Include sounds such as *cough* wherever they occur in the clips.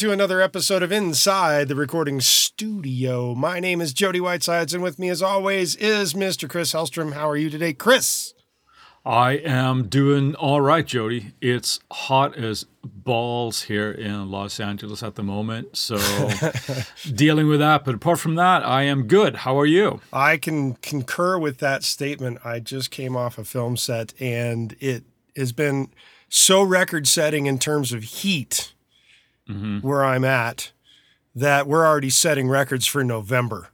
to another episode of Inside the Recording Studio. My name is Jody Whitesides, and with me, as always, is Mr. Chris Hellstrom. How are you today, Chris? I am doing all right, Jody. It's hot as balls here in Los Angeles at the moment, so *laughs* dealing with that. But apart from that, I am good. How are you? I can concur with that statement. I just came off a film set, and it has been so record setting in terms of heat mm-hmm. where I'm at that we're already setting records for November.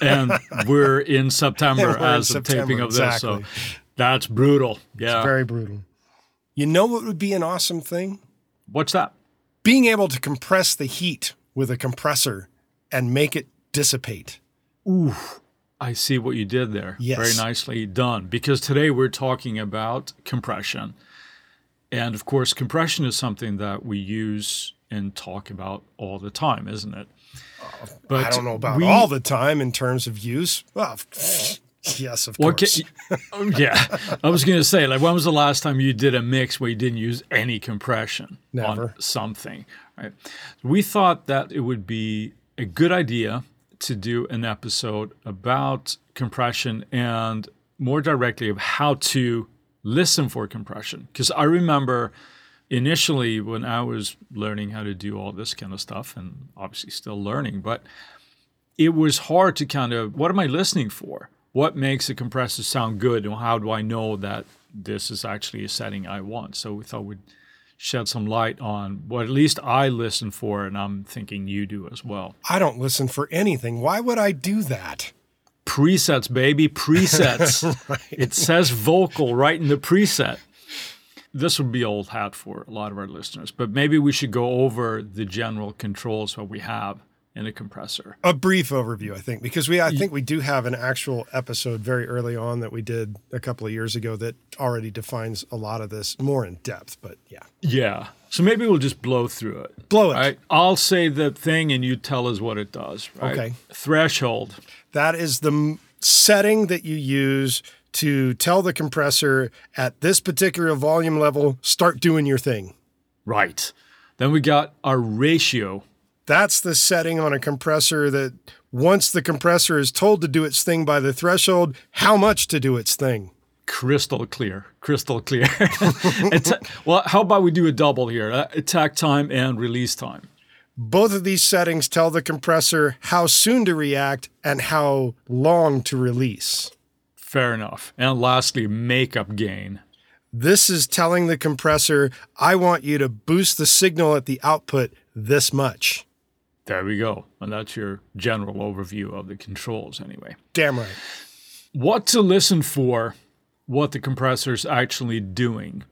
and we're in *laughs* September we're as in of September, taping of exactly. this. So that's brutal. Yeah. It's very brutal. You know what would be an awesome thing? What's that? Being able to compress the heat with a compressor and make it dissipate. Ooh, I see what you did there. Yes. Very nicely done. Because today we're talking about compression. And of course, compression is something that we use and talk about all the time, isn't it? But I don't know about we, all the time in terms of use. Well, *laughs* yes, of course. *laughs* Oh, yeah, I was going to say, like, when was the last time you did a mix where you didn't use any compression Never. on something? Right. We thought that it would be a good idea to do an episode about compression and more directly of how to listen for compression. Because I remember initially when I was learning how to do all this kind of stuff, and obviously still learning, but it was hard to kind of what am I listening for? What makes a compressor sound good, and how do I know that this is actually a setting I want? So we thought we'd shed some light on what at least I listen for, and I'm thinking you do as well. I don't listen for anything. Why would I do that? Presets, baby, presets. *laughs* right. It says vocal right in the preset. This would be old hat for a lot of our listeners, but maybe we should go over the general controls what we have in a compressor. A brief overview, I think, because we I think we do have an actual episode very early on that we did a couple of years ago that already defines a lot of this more in depth, but yeah. Yeah. So maybe we'll just blow through it. Blow it. Right? I'll say the thing and you tell us what it does, right? Okay. Threshold. That is the setting that you use to tell the compressor at this particular volume level, start doing your thing. Right. Then we got our ratio. That's the setting on a compressor that once the compressor is told to do its thing by the threshold, how much to do its thing. Crystal clear, crystal clear. *laughs* well, how about we do a double here? Uh, attack time and release time. Both of these settings tell the compressor how soon to react and how long to release. Fair enough. And lastly, makeup gain. This is telling the compressor, I want you to boost the signal at the output this much. There we go. And that's your general overview of the controls, anyway. Damn right. What to listen for, what the compressor is actually doing.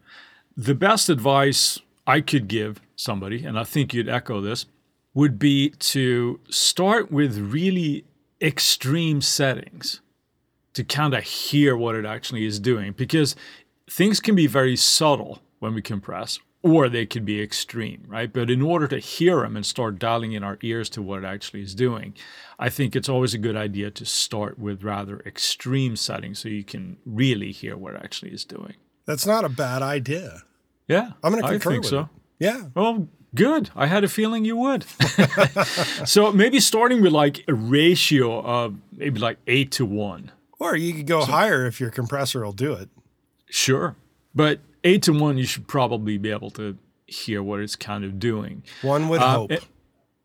The best advice I could give somebody, and I think you'd echo this, would be to start with really extreme settings to kind of hear what it actually is doing because things can be very subtle when we compress or they could be extreme, right? But in order to hear them and start dialing in our ears to what it actually is doing, I think it's always a good idea to start with rather extreme settings so you can really hear what it actually is doing. That's not a bad idea. Yeah, I'm going to concur I think so. It. Yeah. Well, Good. I had a feeling you would. *laughs* so maybe starting with like a ratio of maybe like eight to one. Or you could go so, higher if your compressor will do it. Sure. But eight to one, you should probably be able to hear what it's kind of doing. One would uh, hope. It,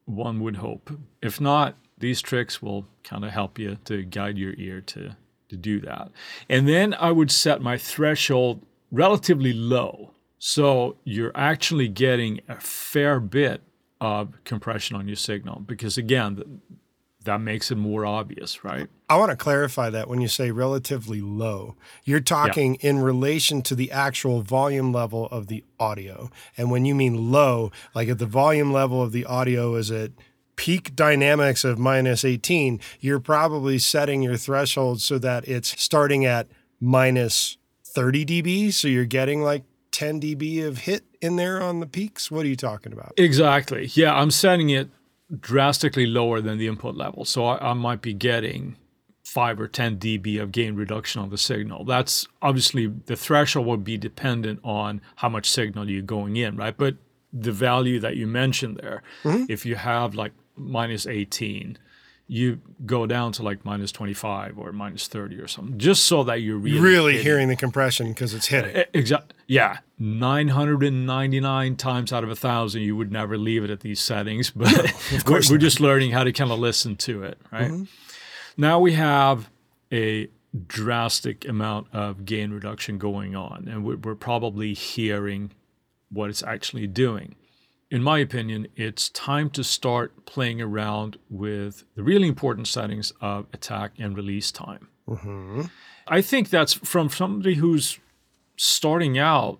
one would hope. If not, these tricks will kind of help you to guide your ear to, to do that. And then I would set my threshold relatively low. So you're actually getting a fair bit of compression on your signal because, again, that makes it more obvious, right? I want to clarify that when you say relatively low, you're talking yeah. in relation to the actual volume level of the audio. And when you mean low, like if the volume level of the audio is at peak dynamics of minus 18, you're probably setting your threshold so that it's starting at minus 30 dB. So you're getting like 10 dB of hit in there on the peaks? What are you talking about? Exactly. Yeah, I'm setting it drastically lower than the input level. So I, I might be getting 5 or 10 dB of gain reduction on the signal. That's obviously the threshold would be dependent on how much signal you're going in, right? But the value that you mentioned there. Mm-hmm. If you have like minus 18, you go down to like minus 25 or minus 30 or something, just so that you're really, Really hearing the compression because it's hitting. Exactly. Yeah, 999 times out of a thousand, you would never leave it at these settings, *laughs* but we're, we're just learning how to kind of listen to it, right? Mm-hmm. Now we have a drastic amount of gain reduction going on, and we're, we're probably hearing what it's actually doing. In my opinion, it's time to start playing around with the really important settings of attack and release time. Mm-hmm. I think that's from somebody who's starting out,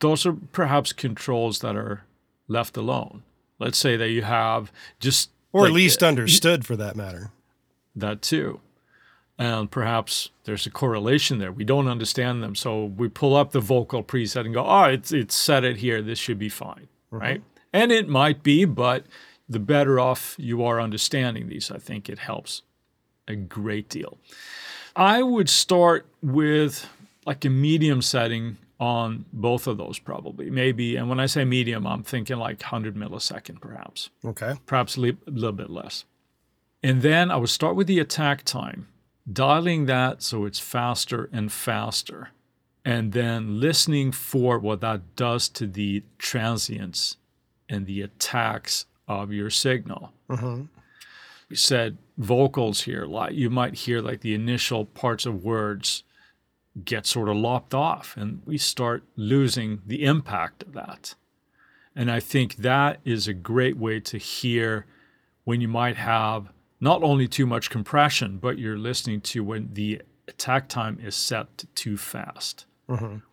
those are perhaps controls that are left alone. Let's say that you have just Or at least understood for that matter. that too. And perhaps there's a correlation there. We don't understand them. So we pull up the vocal preset and go, oh, it's, it's set it here. This should be fine. Mm-hmm. Right. And it might be, but the better off you are understanding these, I think it helps a great deal. I would start with like a medium setting on both of those, probably. Maybe. And when I say medium, I'm thinking like 100 millisecond, perhaps Okay. perhaps a li- a little bit less. And then I would start with the attack time, dialing that so it's faster and faster, and then listening for what that does to the transients and the attacks of your signal. Mm-hmm. You said vocals here, like you might hear like the initial parts of words get sort of lopped off, and we start losing the impact of that. And I think that is a great way to hear when you might have not only too much compression, but you're listening to when the attack time is set to too fast,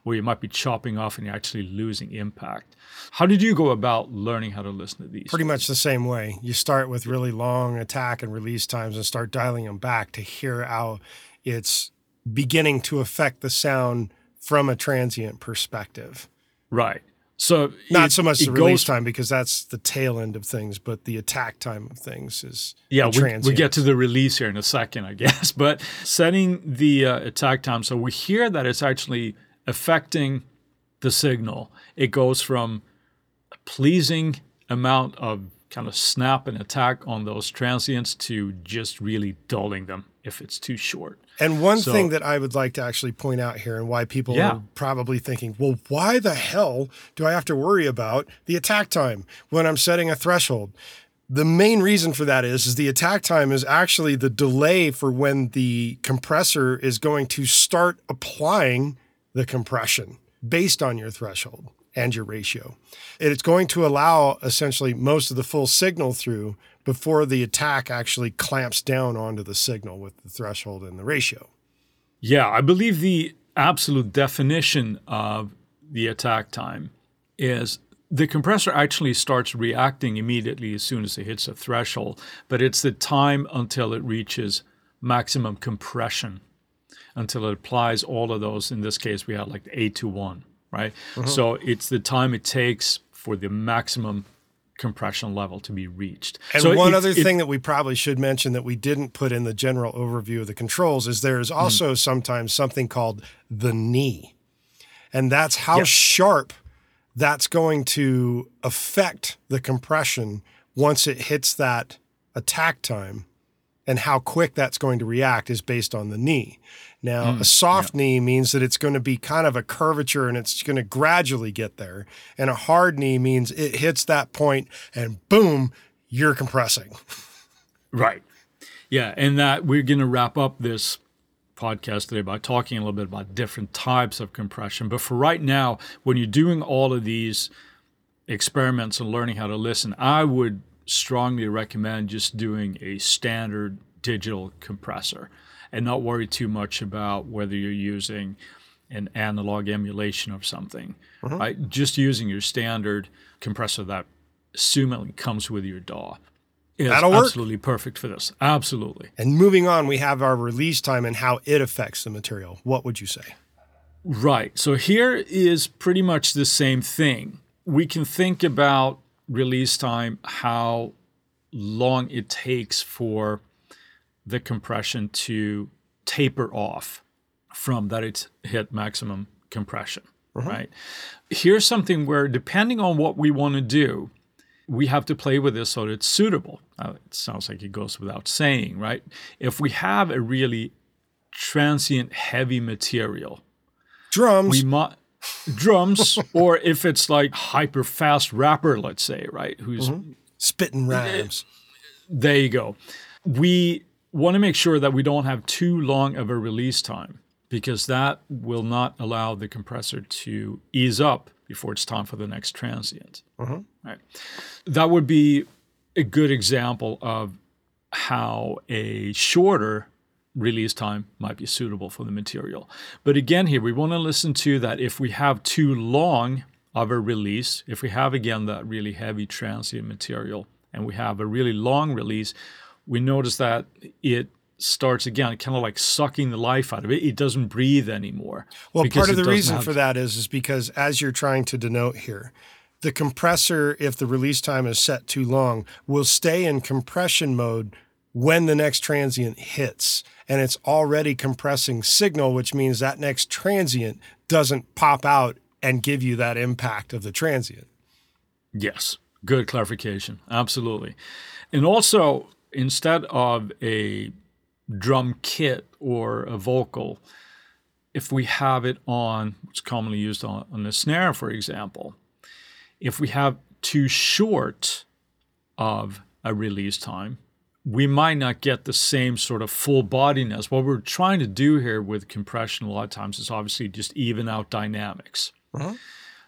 where you might be chopping off and you're actually losing impact. How did you go about learning how to listen to these? Pretty much the same way. You start with really long attack and release times and start dialing them back to hear how it's beginning to affect the sound from a transient perspective. right. So Not it- so much the release goes- time because that's the tail end of things, but the attack time of things is Yeah, we, we get to the release here in a second, I guess. *laughs* But setting the uh, attack time, so we hear that it's actually affecting the signal. It goes from a pleasing amount of kind of snap and attack on those transients to just really dulling them if it's too short. And one So- thing that I would like to actually point out here, and why people Yeah. are probably thinking, well, why the hell do I have to worry about the attack time when I'm setting a threshold? The main reason for that is, is the attack time is actually the delay for when the compressor is going to start applying the compression based on your threshold and your ratio. It's going to allow essentially most of the full signal through before the attack actually clamps down onto the signal with the threshold and the ratio. Yeah, I believe the absolute definition of the attack time is the compressor actually starts reacting immediately as soon as it hits a threshold, but it's the time until it reaches maximum compression, until it applies all of those. In this case, we had like eight to one, right? So it's the time it takes for the maximum compression level to be reached. And so one it- other it- thing that we probably should mention that we didn't put in the general overview of the controls is there is Hmm. also sometimes something called the knee. And that's how Yes. sharp that's going to affect the compression once it hits that attack time and how quick that's going to react is based on the knee. Now, Hmm. a soft knee means that it's going to be kind of a curvature and it's going to gradually get there. And a hard knee means it hits that point and boom, you're compressing. Right. Yeah, and that we're going to wrap up this podcast today by talking a little bit about different types of compression. But for right now, when you're doing all of these experiments and learning how to listen, I would strongly recommend just doing a standard digital compressor and not worry too much about whether you're using an analog emulation of something. Mm-hmm. Right? Just using your standard compressor that assumingly comes with your DAW is That'll work. absolutely perfect for this. Absolutely. And moving on, we have our release time and how it affects the material. What would you say? Right. So here is pretty much the same thing. We can think about release time, how long it takes for the compression to taper off from that it's hit maximum compression. Uh-huh. right? Here's something where, depending on what we want to do, we have to play with this so that it's suitable. Now, it sounds like it goes without saying, right? If we have a really transient heavy material, Drums. we might drums, or if it's like hyper fast rapper, let's say, right? Who's mm-hmm. spitting rhymes. there you go. We want to make sure that we don't have too long of a release time because that will not allow the compressor to ease up before it's time for the next transient. Mm-hmm. Right. That would be a good example of how a shorter release time might be suitable for the material. But again, here we want to listen to that if we have too long of a release, if we have again that really heavy transient material and we have a really long release, we notice that it starts again kind of like sucking the life out of it. It doesn't breathe anymore. Well, part of the reason for that is is because as you're trying to denote here, the compressor, if the release time is set too long, will stay in compression mode when the next transient hits. And it's already compressing signal, which means that next transient doesn't pop out and give you that impact of the transient. Yes, good clarification. Absolutely. And also, instead of a drum kit or a vocal, if we have it on, it's commonly used on, on the snare, for example, if we have too short of a release time, we might not get the same sort of full bodiness. What we're trying to do here with compression a lot of times is obviously just even out dynamics.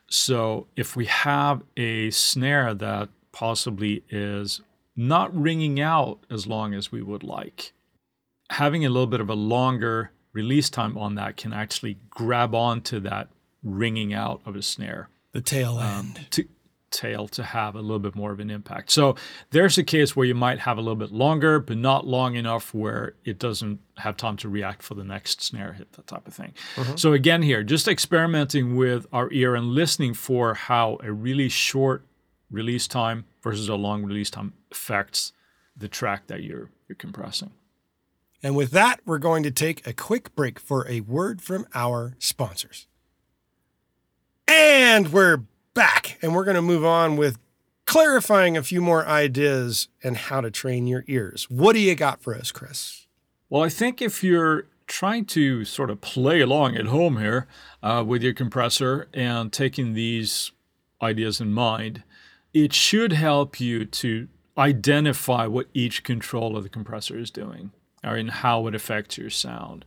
So if we have a snare that possibly is not ringing out as long as we would like, having a little bit of a longer release time on that can actually grab onto that ringing out of a snare The tail Um, end. to tail to have a little bit more of an impact. So there's a case where you might have a little bit longer, but not long enough where it doesn't have time to react for the next snare hit, that type of thing. Mm-hmm. So again, here, just experimenting with our ear and listening for how a really short release time versus a long release time affects the track that you're you're compressing. And with that, we're going to take a quick break for a word from our sponsors. And we're back, and we're going to move on with clarifying a few more ideas and how to train your ears. What do you got for us, Chris? Well, I think if you're trying to sort of play along at home here uh, with your compressor and taking these ideas in mind, it should help you to identify what each control of the compressor is doing or in how it affects your sound.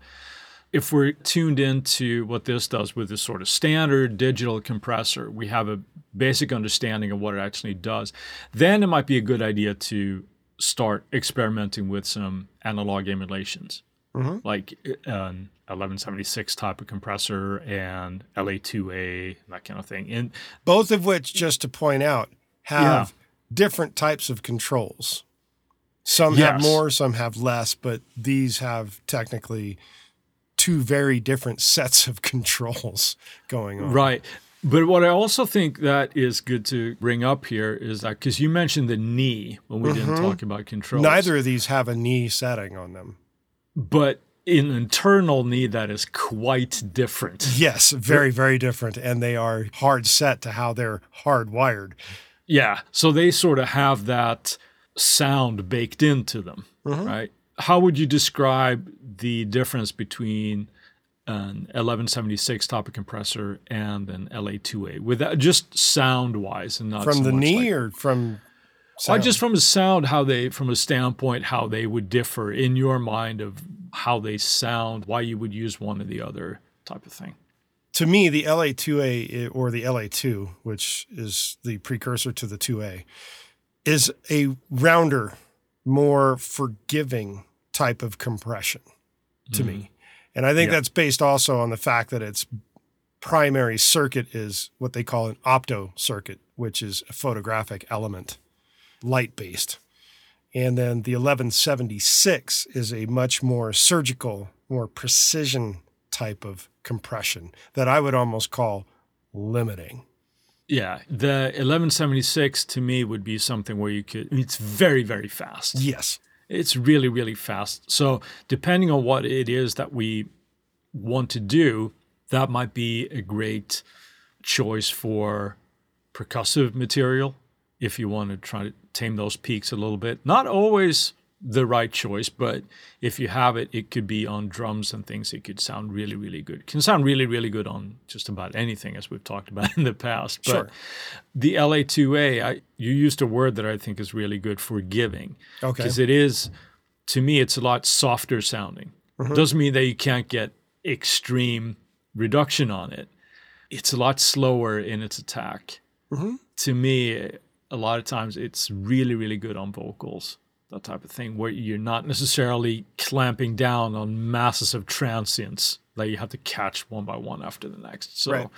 If we're tuned into what this does with this sort of standard digital compressor, we have a basic understanding of what it actually does. Then it might be a good idea to start experimenting with some analog emulations, mm-hmm. like an 1176 type of compressor and LA2A, that kind of thing. And Both of which, just to point out, have different types of controls. Some have more, some have less, but these have technically two very different sets of *laughs* controls going on. Right. But what I also think that is good to bring up here is that because you mentioned the knee when we didn't mm-hmm. talk about controls. Neither of these have a knee setting on them. But an internal knee that is quite different. Yes, very, very different. And they are hard set to how they're hardwired. Yeah. So they sort of have that sound baked into them, mm-hmm. right? How would you describe the difference between an 1176 type of compressor and an LA2A with that, just sound wise and not From so the knee like- or from Well, sound? just from a sound, how they, from a standpoint, how they would differ in your mind of how they sound, why you would use one or the other type of thing. to me, the LA2A eh, or the LA2, which is the precursor to the 2A, is a rounder, more forgiving type of compression to me. Mm-hmm. And I think Yeah. that's based also on the fact that its primary circuit is what they call an opto circuit, which is a photographic element, light based. And then the 1176 is a much more surgical, more precision type of compression that I would almost call limiting. Yeah, the 1176 to me would be something where you could, it's very, very fast. Yes. It's really, really fast. So, depending on what it is that we want to do, that might be a great choice for percussive material if you want to try to tame those peaks a little bit. Not always the right choice, but if you have it, it could be on drums and things. It could sound really, really good. It can sound really, really good on just about anything, as we've talked about *laughs* in the past. But Sure. the LA2A, I, you used a word that I think is really good, for forgiving. Okay. Because it is, to me, it's a lot softer sounding. Mm-hmm. Doesn't mean that you can't get extreme reduction on it. It's a lot slower in its attack. Mm-hmm. To me, a lot of times it's really, really good on vocals, that type of thing, where you're not necessarily clamping down on masses of transients that you have to catch one by one after the next. So Right.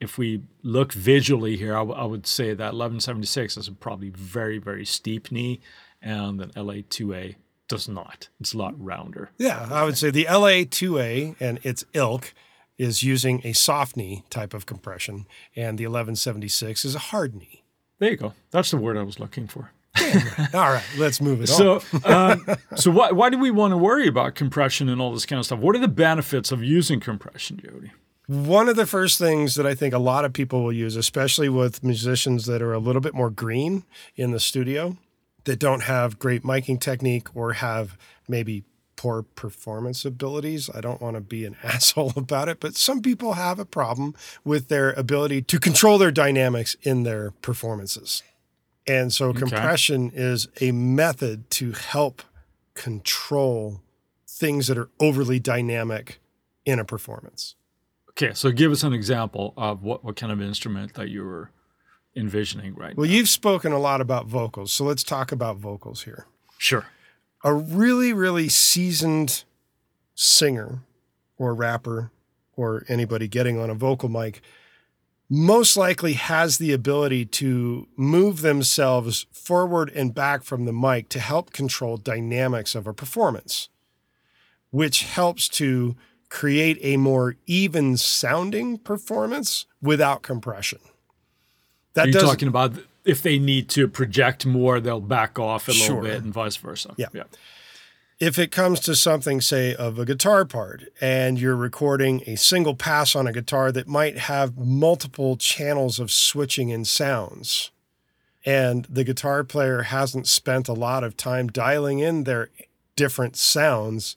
if we look visually here, I, w- I would say that 1176 is a probably very, very steep knee, and an LA2A does not. It's a lot rounder. Yeah, I would say the LA2A and its ilk is using a soft knee type of compression, and the 1176 is a hard knee. There you go. That's the word I was looking for. *laughs* All right, let's move it on. So, um, *laughs* so why, why do we want to worry about compression and all this kind of stuff? What are the benefits of using compression, Jody? One of the first things that I think a lot of people will use, especially with musicians that are a little bit more green in the studio, that don't have great miking technique or have maybe poor performance abilities. I don't want to be an *laughs* asshole about it, but some people have a problem with their ability to control their dynamics in their performances. And so compression is a method to help control things that are overly dynamic in a performance. Okay, so give us an example of what, what kind of instrument that you were envisioning right Well, now. you've spoken a lot about vocals, so let's talk about vocals here. Sure. A really, really seasoned singer or rapper or anybody getting on a vocal mic most likely has the ability to move themselves forward and back from the mic to help control dynamics of a performance, which helps to create a more even sounding performance without compression. That Are you doesn't- talking about if they need to project more, they'll back off a Sure. little bit and vice versa? Yeah. Yeah. If it comes to something, say, of a guitar part, and you're recording a single pass on a guitar that might have multiple channels of switching in sounds, and the guitar player hasn't spent a lot of time dialing in their different sounds,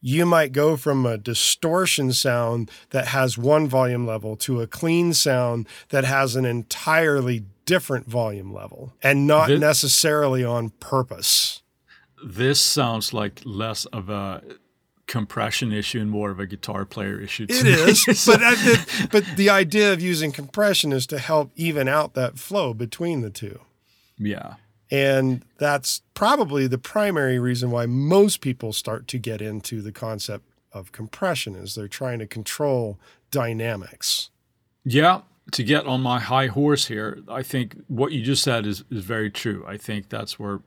you might go from a distortion sound that has one volume level to a clean sound that has an entirely different volume level and not necessarily on purpose. This sounds like less of a compression issue and more of a guitar player issue. It me. is, *laughs* but I did, but the idea of using compression is to help even out that flow between the two, yeah. and that's probably the primary reason why most people start to get into the concept of compression is they're trying to control dynamics. Yeah, to get on my high horse here, I think what you just said is, is very true. I think that's where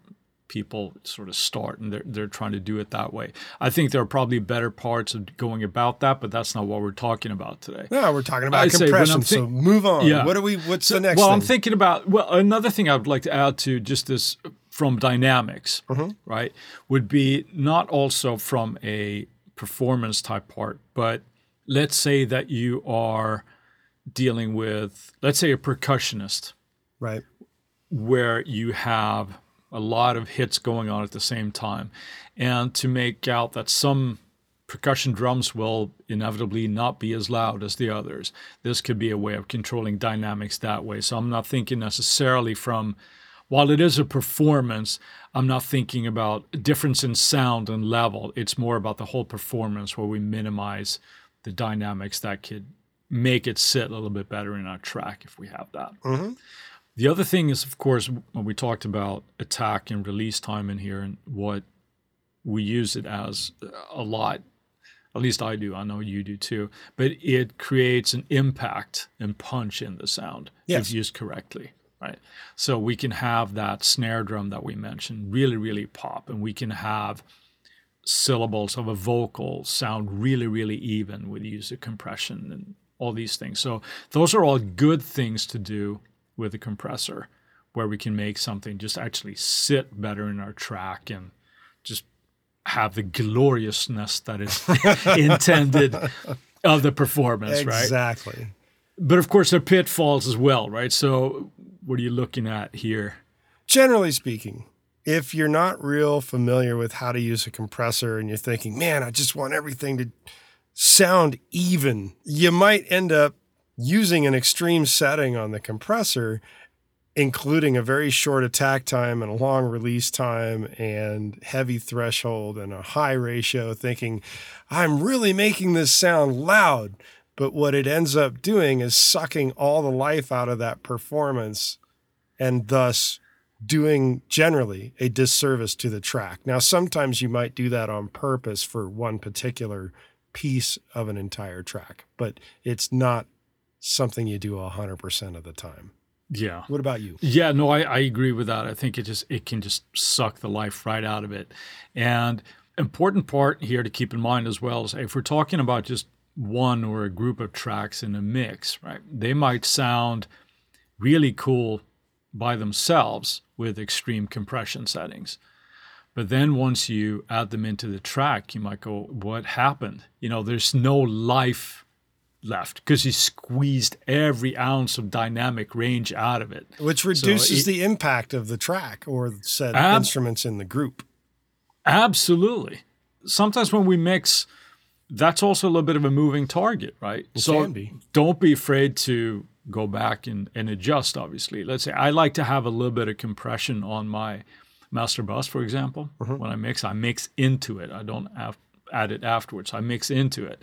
people sort of start and they're, they're trying to do it that way. I think there are probably better parts of going about that, but that's not what we're talking about today. No, we're talking about I'd compression. So move on. Yeah. What are we? What's So- the next? well, thing? I'm thinking about well, another thing I would like to add to just this from dynamics, Mm-hmm. right, would be not also from a performance type part, but let's say that you are dealing with, let's say, a percussionist right. where you have a lot of hits going on at the same time. And to make out that some percussion drums will inevitably not be as loud as the others, this could be a way of controlling dynamics that way. So I'm not thinking necessarily from, while it is a performance, I'm not thinking about a difference in sound and level. It's more about the whole performance where we minimize the dynamics that could make it sit a little bit better in our track if we have that. Mm-hmm. The other thing is, of course, when we talked about attack and release time in here and what we use it as uh, a lot, at least I do, I know you do too, but it creates an impact and punch in the sound Yes. if used correctly, right? So we can have that snare drum that we mentioned really, really pop, and we can have syllables of a vocal sound really, really even with the use of compression and all these things. So those are all good things to do with a compressor where we can make something just actually sit better in our track and just have the gloriousness that is *laughs* intended of the performance, right? Exactly. But of course, there are pitfalls as well, right? So, what are you looking at here? Generally speaking, if you're not real familiar with how to use a compressor and you're thinking, man, I just want everything to sound even, you might end up using an extreme setting on the compressor, including a very short attack time and a long release time and heavy threshold and a high ratio, thinking, I'm really making this sound loud. But what it ends up doing is sucking all the life out of that performance and thus doing generally a disservice to the track. Now, sometimes you might do that on purpose for one particular piece of an entire track, but it's not something you do 100% of the time. Yeah. What about you? Yeah, no, I, I agree with that. I think it just it can just suck the life right out of it. And important part here to keep in mind as well is if we're talking about just one or a group of tracks in a mix, right? They might sound really cool by themselves with extreme compression settings. But then once you add them into the track, you might go, what happened? You know, there's no life left because he squeezed every ounce of dynamic range out of it. Which reduces so it, the impact of the track or said ab- instruments in the group. Absolutely. Sometimes when we mix, that's also a little bit of a moving target, right? It so be. don't be afraid to go back and, and adjust, obviously. Let's say I like to have a little bit of compression on my master bus, for example. Mm-hmm. When I mix, I mix into it. I don't have, add it afterwards. I mix into it.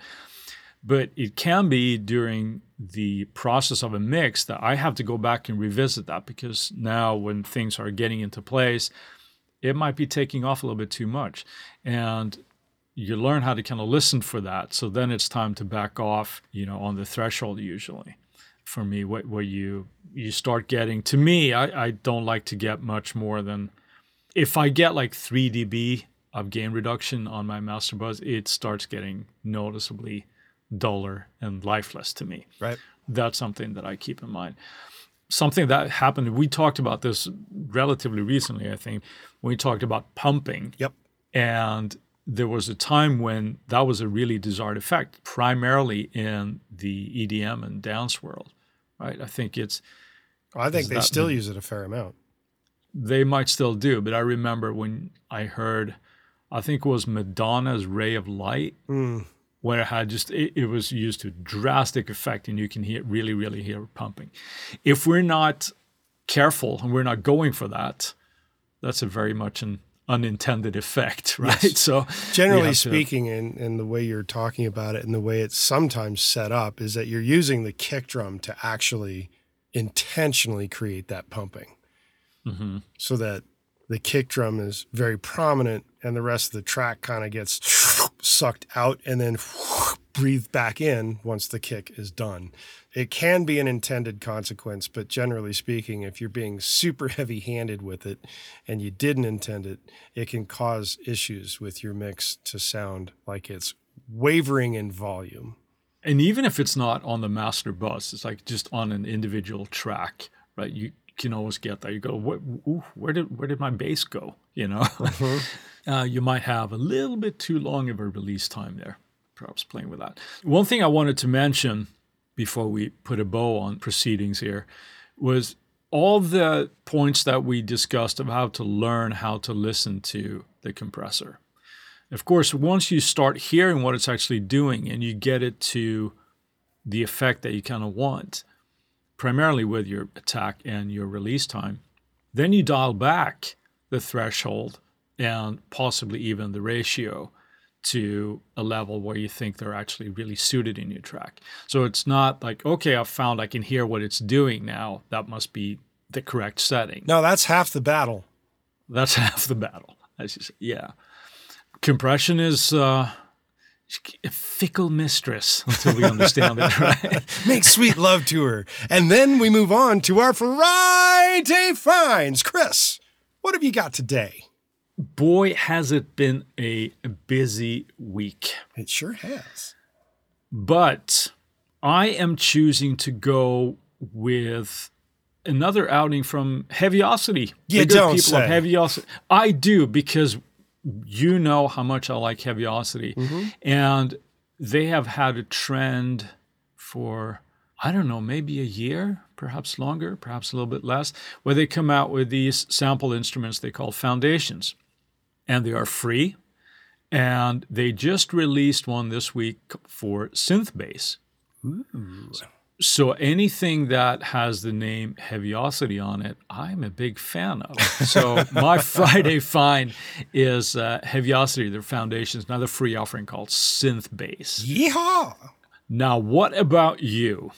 But it can be during the process of a mix that I have to go back and revisit that because now when things are getting into place, it might be taking off a little bit too much. And you learn how to kind of listen for that. So then it's time to back off, you know, on the threshold usually. For me, what where you you start getting to me, I, I don't like to get much more than if I get like three dB of gain reduction on my master bus it starts getting noticeably duller and lifeless to me. Right. That's something that I keep in mind. Something that happened, we talked about this relatively recently, I think, when we talked about pumping. Yep. And there was a time when that was a really desired effect, primarily in the EDM and dance world, right? I think it's. I think they still use it a fair amount. They might still do, but I remember when I heard, I think it was Madonna's Ray of Light. Mm where it had just it, it, was used to drastic effect and you can hear really really hear pumping if we're not careful and we're not going for that that's a very much an unintended effect *laughs* right yes. so generally speaking to, in, in the way you're talking about it and the way it's sometimes set up is that you're using the kick drum to actually intentionally create that pumping mm-hmm. so that the kick drum is very prominent and the rest of the track kind of gets sucked out and then *laughs* breathed back in once the kick is done. It can be an intended consequence, but generally speaking, if you're being super *laughs* heavy handed with it and you didn't intend it, it can cause issues with your mix to sound like it's wavering in volume. And even if it's not on the master bus, it's like just on an individual track, right? You can always get that. You go, ooh, where did where did my bass go? You know, mm-hmm. *laughs* uh, you might have a little bit too long of a release time there. Perhaps playing with that. One thing I wanted to mention before we put a bow on proceedings here was all the points that we discussed of how to learn how to listen to the compressor. Of course, once you start hearing what it's actually doing and you get it to the effect that you kind of want, primarily with your attack and your release time. Then you dial back the threshold and possibly even the ratio to a level where you think they're actually really suited in your track. So it's not like, okay, I've found I can hear what it's doing now. That must be the correct setting. No, that's half the battle. That's *laughs* half the battle, as you say. Yeah. Compression is uh, a fickle mistress until we understand it, *laughs* right? *laughs* Make sweet love to her. And then we move on to our Friday finds. Chris, what have you got today? Boy, has it been a busy week. It sure has. But I am choosing to go with another outing from Heavyocity. You don't people say. Of Heavyocity. I do because you know how much I like Heavyocity, mm-hmm. and they have had a trend for I don't know, maybe a year, perhaps longer, perhaps a little bit less, where they come out with these sample instruments they call foundations. And they are free. And they just released one this week for synth bass. Ooh. So anything that has the name Heavyocity on it, I'm a big fan of. So my *laughs* Friday find is uh, Heavyocity, their foundation's another free offering called Synth Bass. Yeehaw! Now, what about you?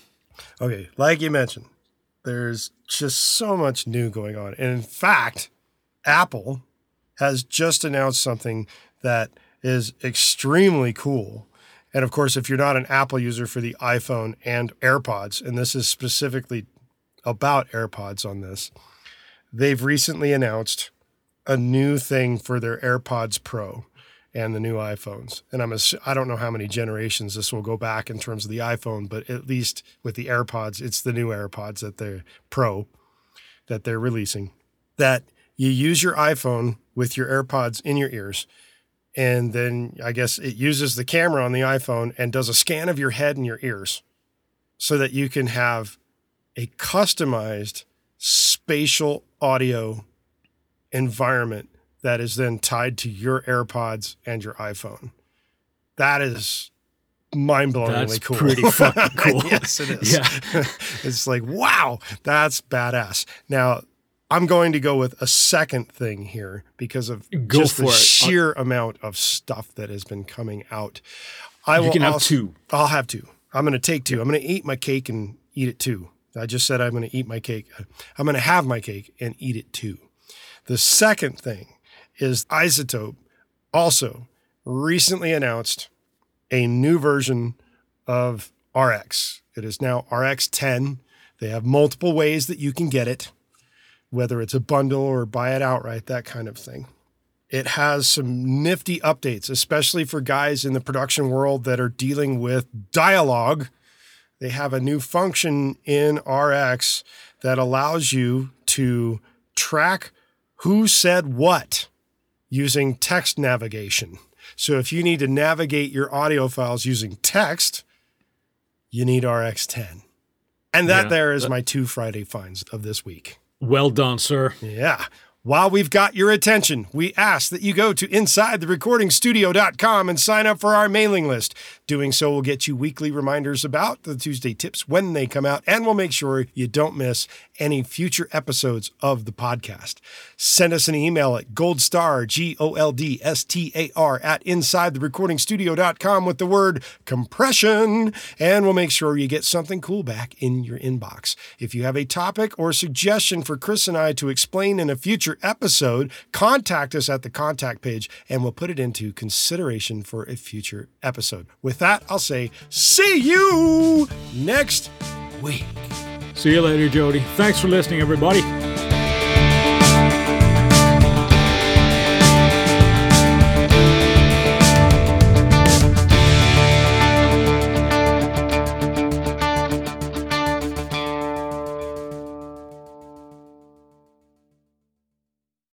Okay, like you mentioned, there's just so much new going on. And in fact, Apple has just announced something that is extremely cool and of course, if you're not an Apple user for the iPhone and AirPods, and this is specifically about AirPods on this, they've recently announced a new thing for their AirPods Pro and the new iPhones. And I'm a, I don't know how many generations this will go back in terms of the iPhone, but at least with the AirPods, it's the new AirPods that they're Pro that they're releasing. That you use your iPhone with your AirPods in your ears and then I guess it uses the camera on the iPhone and does a scan of your head and your ears so that you can have a customized spatial audio environment that is then tied to your AirPods and your iPhone. That is mind-blowingly cool. Pretty fucking *laughs* cool. yes, it is. Yeah. *laughs* it's like, wow, that's badass. Now, I'm going to go with a second thing here because of go just the it. sheer I'll, amount of stuff that has been coming out. I you will can have also, two. I'll have two. I'm going to take two. I'm going to eat my cake and eat it too. I just said I'm going to eat my cake. I'm going to have my cake and eat it too. The second thing is iZotope also recently announced a new version of RX. It is now RX 10. They have multiple ways that you can get it whether it's a bundle or buy it outright, that kind of thing. It has some nifty updates, especially for guys in the production world that are dealing with dialogue. They have a new function in RX that allows you to track who said what using text navigation. So if you need to navigate your audio files using text, you need RX 10. And that yeah, there is my two Friday finds of this week. Well done, sir. Yeah. While we've got your attention, we ask that you go to InsideTheRecordingStudio.com and sign up for our mailing list. Doing so will get you weekly reminders about the Tuesday tips when they come out, and we'll make sure you don't miss any future episodes of the podcast. Send us an email at goldstar, G O L D S T A R, at InsideTheRecordingStudio.com with the word compression, and we'll make sure you get something cool back in your inbox. If you have a topic or suggestion for Chris and I to explain in a future episode, contact us at the contact page and we'll put it into consideration for a future episode. With that, I'll say, see you next week. See you later, Jody. Thanks for listening, everybody.